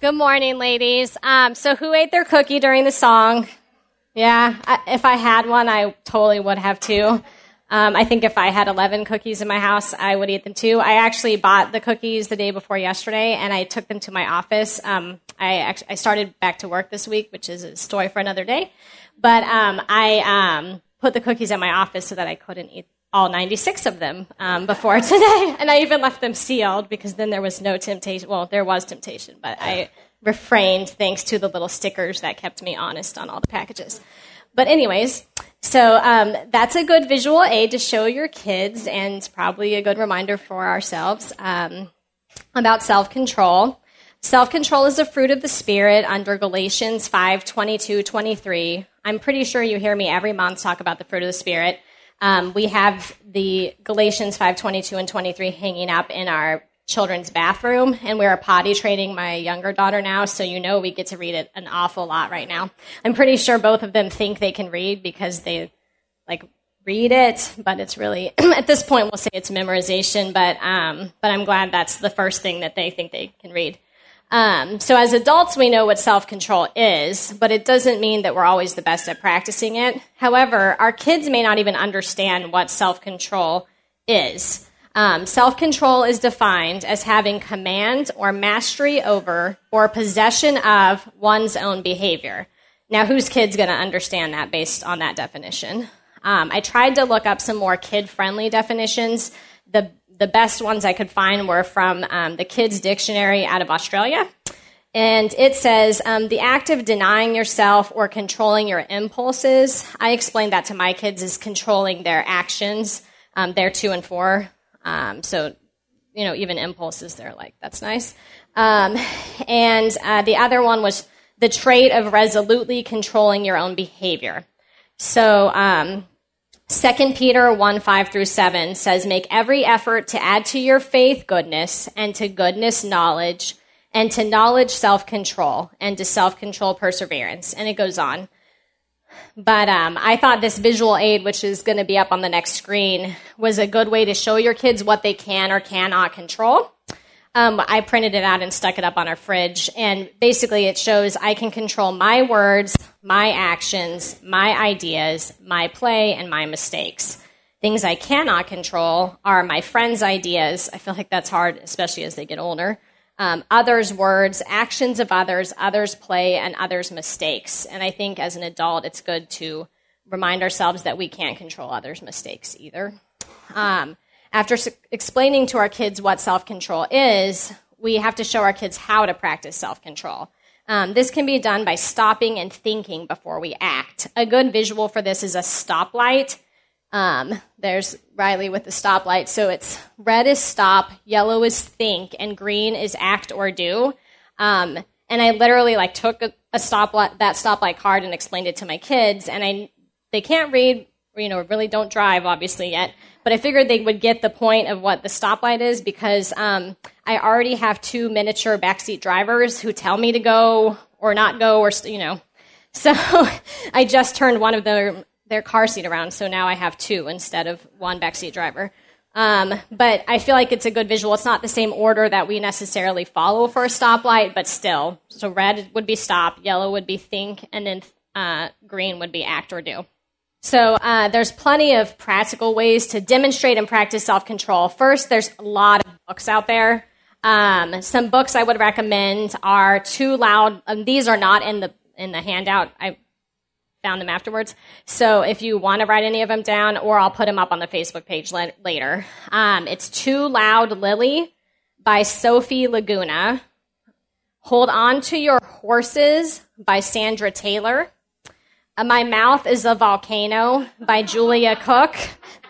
Good morning, ladies. Um, so, who ate their cookie during the song? Yeah, I, if I had one, I totally would have too. Um, I think if I had 11 cookies in my house, I would eat them too. I actually bought the cookies the day before yesterday, and I took them to my office. Um, I I started back to work this week, which is a story for another day. But um, I um, put the cookies at my office so that I couldn't eat all 96 of them um, before today. And I even left them sealed because then there was no temptation. Well, there was temptation, but I refrained thanks to the little stickers that kept me honest on all the packages. But, anyways, so um, that's a good visual aid to show your kids and probably a good reminder for ourselves um, about self control. Self control is a fruit of the Spirit under Galatians 5 22 23. I'm pretty sure you hear me every month talk about the fruit of the Spirit. Um, we have the Galatians 5:22 and 23 hanging up in our children's bathroom, and we're potty training my younger daughter now, so you know we get to read it an awful lot right now. I'm pretty sure both of them think they can read because they like read it, but it's really at this point we'll say it's memorization. But um, but I'm glad that's the first thing that they think they can read. Um, so as adults, we know what self control is, but it doesn't mean that we're always the best at practicing it. However, our kids may not even understand what self control is. Um, self control is defined as having command or mastery over or possession of one's own behavior. Now, whose kid's going to understand that based on that definition? Um, I tried to look up some more kid friendly definitions. The the best ones I could find were from um, the Kids Dictionary out of Australia. And it says um, the act of denying yourself or controlling your impulses. I explained that to my kids is controlling their actions. Um, they're two and four. Um, so, you know, even impulses, they're like, that's nice. Um, and uh, the other one was the trait of resolutely controlling your own behavior. So, um, 2 Peter 1 5 through 7 says, Make every effort to add to your faith goodness, and to goodness knowledge, and to knowledge self control, and to self control perseverance. And it goes on. But um, I thought this visual aid, which is going to be up on the next screen, was a good way to show your kids what they can or cannot control. Um, I printed it out and stuck it up on our fridge. And basically, it shows I can control my words, my actions, my ideas, my play, and my mistakes. Things I cannot control are my friends' ideas. I feel like that's hard, especially as they get older. Um, others' words, actions of others, others' play, and others' mistakes. And I think as an adult, it's good to remind ourselves that we can't control others' mistakes either. Um, after explaining to our kids what self control is, we have to show our kids how to practice self control. Um, this can be done by stopping and thinking before we act. A good visual for this is a stoplight. Um, there's Riley with the stoplight. So it's red is stop, yellow is think, and green is act or do. Um, and I literally like took a, a stoplight that stoplight card and explained it to my kids, and I they can't read, you know, really don't drive obviously yet but I figured they would get the point of what the stoplight is because um, I already have two miniature backseat drivers who tell me to go or not go, or you know. So I just turned one of their their car seat around, so now I have two instead of one backseat driver. Um, but I feel like it's a good visual. It's not the same order that we necessarily follow for a stoplight, but still. So red would be stop, yellow would be think, and then uh, green would be act or do. So uh, there's plenty of practical ways to demonstrate and practice self-control. First, there's a lot of books out there. Um, some books I would recommend are Too Loud. Um, these are not in the in the handout. I found them afterwards. So if you want to write any of them down, or I'll put them up on the Facebook page le- later. Um, it's Too Loud Lily by Sophie Laguna. Hold on to your horses by Sandra Taylor. Uh, My Mouth is a Volcano by Julia Cook.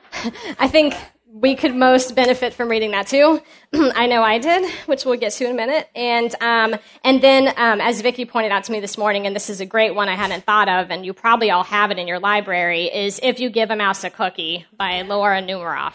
I think we could most benefit from reading that too. I know I did, which we'll get to in a minute. And um, and then, um, as Vicki pointed out to me this morning, and this is a great one I hadn't thought of, and you probably all have it in your library, is "If You Give a Mouse a Cookie" by Laura Numeroff.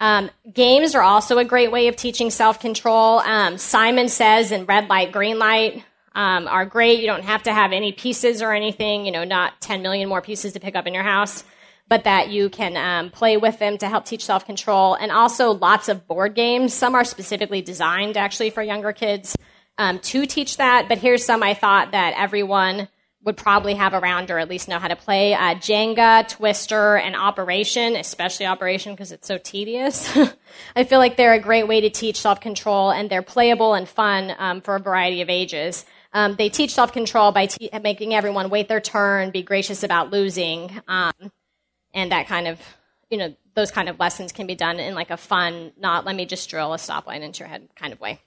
Um, games are also a great way of teaching self control. Um, Simon says in Red Light, Green Light, um, are great. You don't have to have any pieces or anything, you know, not 10 million more pieces to pick up in your house, but that you can um, play with them to help teach self control. And also lots of board games. Some are specifically designed actually for younger kids. um, to teach that. But here's some I thought that everyone would probably have around or at least know how to play uh, Jenga, Twister, and Operation, especially Operation because it's so tedious. I feel like they're a great way to teach self control and they're playable and fun um, for a variety of ages. Um, they teach self control by te- making everyone wait their turn, be gracious about losing, um, and that kind of, you know, those kind of lessons can be done in like a fun, not let me just drill a stop stoplight into your head kind of way.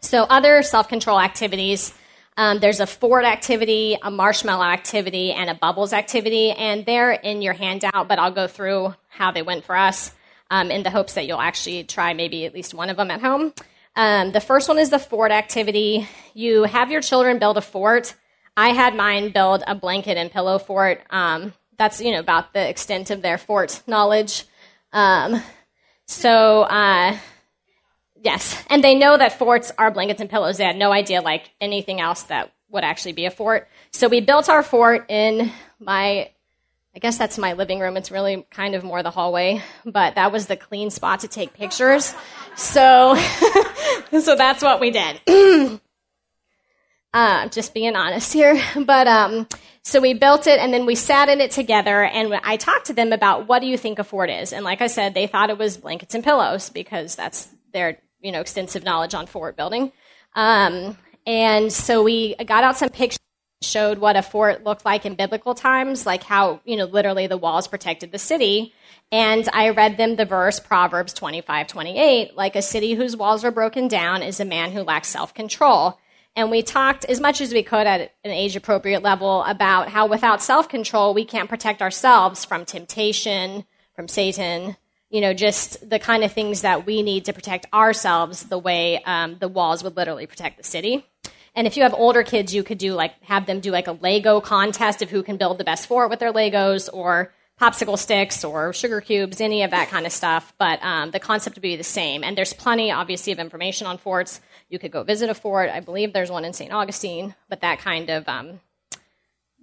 So, other self control activities um, there's a fort activity, a marshmallow activity, and a bubbles activity, and they're in your handout, but I'll go through how they went for us um, in the hopes that you'll actually try maybe at least one of them at home. Um, the first one is the fort activity. You have your children build a fort. I had mine build a blanket and pillow fort. Um, that's you know about the extent of their fort knowledge. Um, so uh, Yes, and they know that forts are blankets and pillows. They had no idea like anything else that would actually be a fort. So we built our fort in my I guess that's my living room. It's really kind of more the hallway, but that was the clean spot to take pictures. So so that's what we did. uh, just being honest here. But um, so we built it and then we sat in it together and I talked to them about what do you think a fort is? And like I said, they thought it was blankets and pillows because that's their you know, extensive knowledge on fort building. Um, and so we got out some pictures, showed what a fort looked like in biblical times, like how, you know, literally the walls protected the city. And I read them the verse, Proverbs 25, 28, like a city whose walls are broken down is a man who lacks self control. And we talked as much as we could at an age appropriate level about how without self control, we can't protect ourselves from temptation, from Satan, you know, just the kind of things that we need to protect ourselves the way um, the walls would literally protect the city. And if you have older kids, you could do like have them do like a Lego contest of who can build the best fort with their Legos, or popsicle sticks, or sugar cubes, any of that kind of stuff. But um, the concept would be the same. And there's plenty, obviously, of information on forts. You could go visit a fort. I believe there's one in St. Augustine, but that kind of um,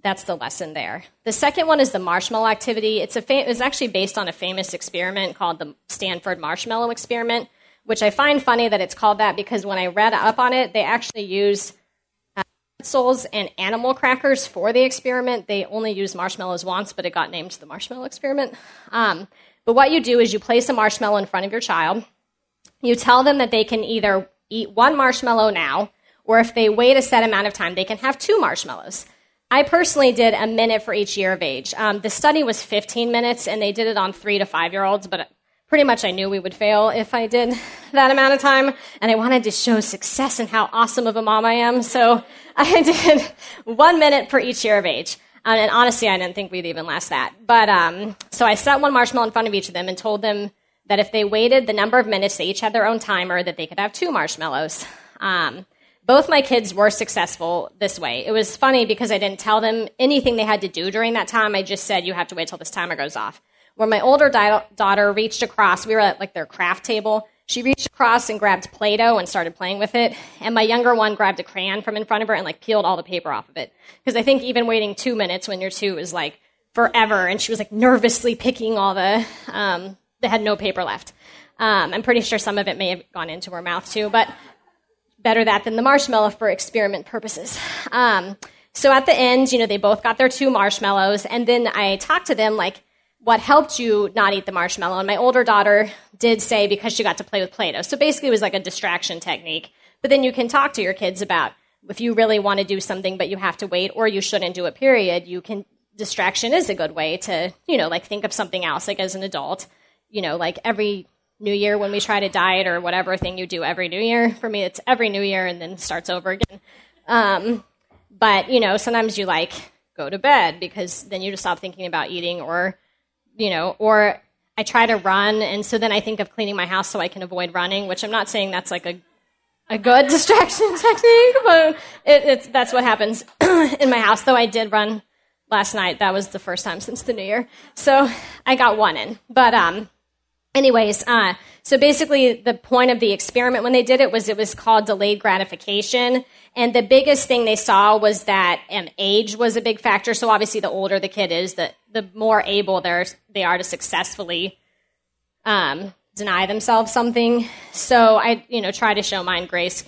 that's the lesson there. The second one is the marshmallow activity. It's, a fa- it's actually based on a famous experiment called the Stanford Marshmallow Experiment, which I find funny that it's called that because when I read up on it, they actually used uh, pretzels and animal crackers for the experiment. They only used marshmallows once, but it got named the Marshmallow Experiment. Um, but what you do is you place a marshmallow in front of your child. You tell them that they can either eat one marshmallow now, or if they wait a set amount of time, they can have two marshmallows. I personally did a minute for each year of age. Um, the study was 15 minutes, and they did it on three to five year olds, but pretty much I knew we would fail if I did that amount of time. And I wanted to show success and how awesome of a mom I am. So I did one minute for each year of age. Um, and honestly, I didn't think we'd even last that. But um, so I set one marshmallow in front of each of them and told them that if they waited the number of minutes, they each had their own timer, that they could have two marshmallows. Um, both my kids were successful this way. It was funny because I didn't tell them anything they had to do during that time. I just said, you have to wait till this timer goes off. Where my older di- daughter reached across, we were at like their craft table. She reached across and grabbed Play Doh and started playing with it. And my younger one grabbed a crayon from in front of her and like peeled all the paper off of it. Because I think even waiting two minutes when you're two is like forever. And she was like nervously picking all the, um, they had no paper left. Um, I'm pretty sure some of it may have gone into her mouth too. But better that than the marshmallow for experiment purposes. Um, so at the end, you know, they both got their two marshmallows, and then I talked to them like, what helped you not eat the marshmallow? And my older daughter did say because she got to play with Play Doh. So basically, it was like a distraction technique. But then you can talk to your kids about if you really want to do something, but you have to wait, or you shouldn't do it, period. You can, distraction is a good way to, you know, like think of something else, like as an adult. You know, like every New Year when we try to diet or whatever thing you do every New Year. For me, it's every New Year and then starts over again. Um, but you know, sometimes you like go to bed because then you just stop thinking about eating, or you know, or I try to run, and so then I think of cleaning my house so I can avoid running. Which I'm not saying that's like a a good distraction technique, but it, it's that's what happens in my house. Though I did run last night. That was the first time since the new year, so I got one in. But um, anyways, uh, so basically the point of the experiment when they did it was it was called delayed gratification. And the biggest thing they saw was that um, age was a big factor. So obviously the older the kid is, the, the more able they're, they are to successfully um, deny themselves something. So I, you know, try to show mine grace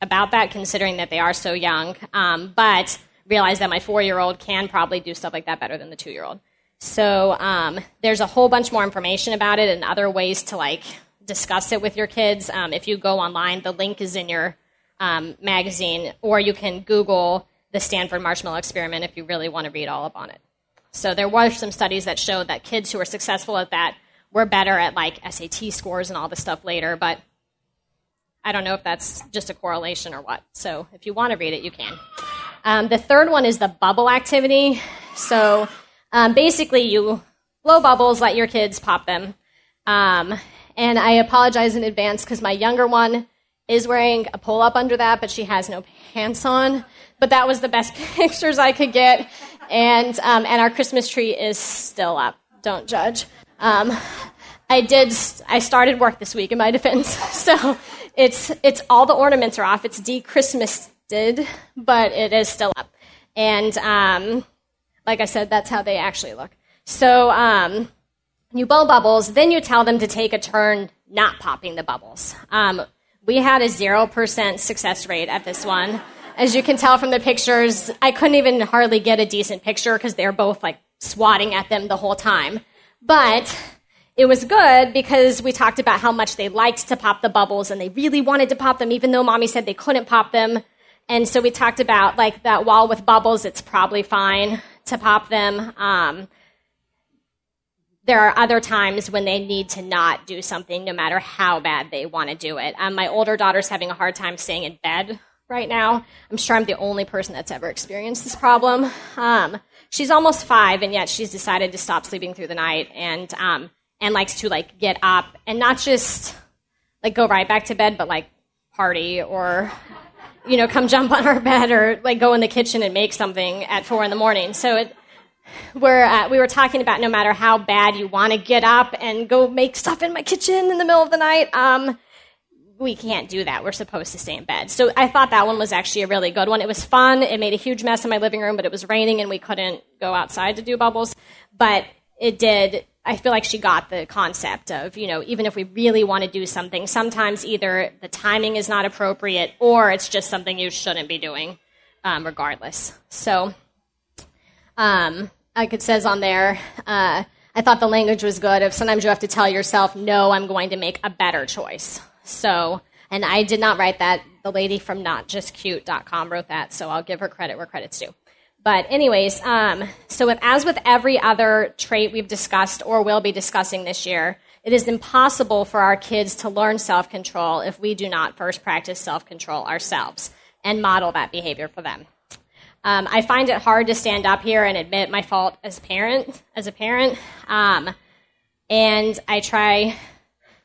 about that, considering that they are so young. Um, but realize that my four year old can probably do stuff like that better than the two year old. So um, there's a whole bunch more information about it and other ways to like discuss it with your kids. Um, if you go online, the link is in your um, magazine, or you can Google the Stanford Marshmallow Experiment if you really want to read all on it. So there were some studies that showed that kids who were successful at that were better at like SAT scores and all this stuff later, but I don't know if that's just a correlation or what. So if you want to read it, you can. Um, the third one is the bubble activity. So um, basically, you blow bubbles, let your kids pop them. Um, and I apologize in advance because my younger one is wearing a pull up under that, but she has no pants on. But that was the best pictures I could get. And, um, and our Christmas tree is still up. Don't judge. Um, I did, I started work this week in my defense. So it's, it's all the ornaments are off. It's de-Christmased, but it is still up. And, um, like I said, that's how they actually look. So um, you blow bubbles, then you tell them to take a turn not popping the bubbles. Um, we had a 0% success rate at this one. As you can tell from the pictures, I couldn't even hardly get a decent picture because they're both like swatting at them the whole time. But it was good because we talked about how much they liked to pop the bubbles and they really wanted to pop them, even though mommy said they couldn't pop them. And so we talked about like that wall with bubbles, it's probably fine to pop them. Um, there are other times when they need to not do something no matter how bad they want to do it. Um, my older daughter's having a hard time staying in bed right now. I'm sure I'm the only person that's ever experienced this problem. Um, she's almost five, and yet she's decided to stop sleeping through the night and um, and likes to like get up and not just like go right back to bed, but like party or you know, come jump on our bed or like go in the kitchen and make something at four in the morning. So it, we're, uh, we were talking about no matter how bad you want to get up and go make stuff in my kitchen in the middle of the night, um, we can't do that. We're supposed to stay in bed. So I thought that one was actually a really good one. It was fun. It made a huge mess in my living room, but it was raining and we couldn't go outside to do bubbles. But it did I feel like she got the concept of, you know, even if we really want to do something, sometimes either the timing is not appropriate or it's just something you shouldn't be doing, um, regardless. So, um, like it says on there, uh, I thought the language was good. If sometimes you have to tell yourself, no, I'm going to make a better choice. So, and I did not write that. The lady from notjustcute.com wrote that, so I'll give her credit where credit's due. But, anyways, um, so with, as with every other trait we've discussed or will be discussing this year, it is impossible for our kids to learn self control if we do not first practice self control ourselves and model that behavior for them. Um, I find it hard to stand up here and admit my fault as parent, as a parent, um, and I try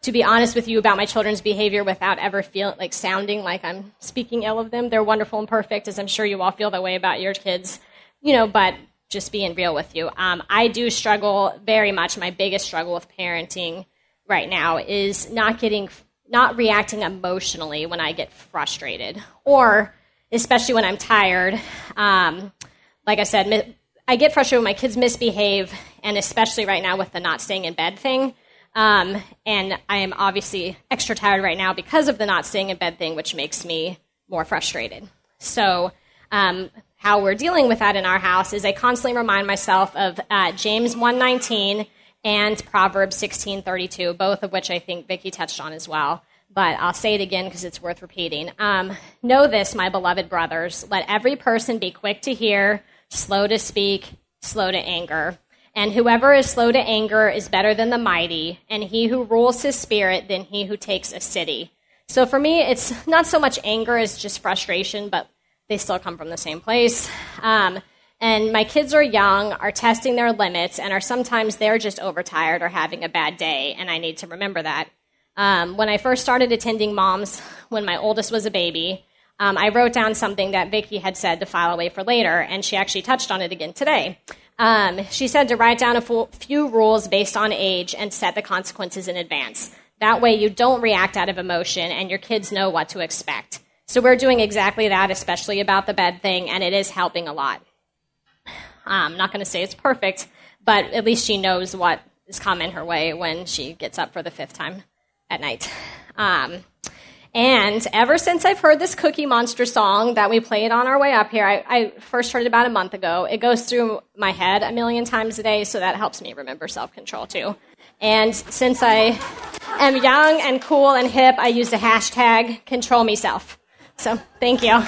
to be honest with you about my children's behavior without ever feeling like sounding like I'm speaking ill of them. They're wonderful and perfect, as I'm sure you all feel that way about your kids you know, but just being real with you, um, I do struggle very much. My biggest struggle with parenting right now is not getting, not reacting emotionally when I get frustrated, or especially when I'm tired. Um, like I said, I get frustrated when my kids misbehave, and especially right now with the not staying in bed thing. Um, and I am obviously extra tired right now because of the not staying in bed thing, which makes me more frustrated. So, um, how we're dealing with that in our house is I constantly remind myself of uh, James 119 and Proverbs 1632, both of which I think Vicki touched on as well. But I'll say it again because it's worth repeating. Um, know this, my beloved brothers. Let every person be quick to hear, slow to speak, slow to anger. And whoever is slow to anger is better than the mighty, and he who rules his spirit than he who takes a city. So for me, it's not so much anger as just frustration, but they still come from the same place. Um, and my kids are young, are testing their limits, and are sometimes they're just overtired or having a bad day, and I need to remember that. Um, when I first started attending moms, when my oldest was a baby, um, I wrote down something that Vicki had said to file away for later, and she actually touched on it again today. Um, she said to write down a few rules based on age and set the consequences in advance. That way, you don't react out of emotion, and your kids know what to expect. So we're doing exactly that, especially about the bed thing, and it is helping a lot. I'm not going to say it's perfect, but at least she knows what is coming her way when she gets up for the fifth time at night. Um, And ever since I've heard this Cookie Monster song that we played on our way up here, I, I, first heard it about a month ago. It goes through my head a million times a day, so that helps me remember self control too. And since I am young and cool and hip, I use the hashtag control me self. So thank you.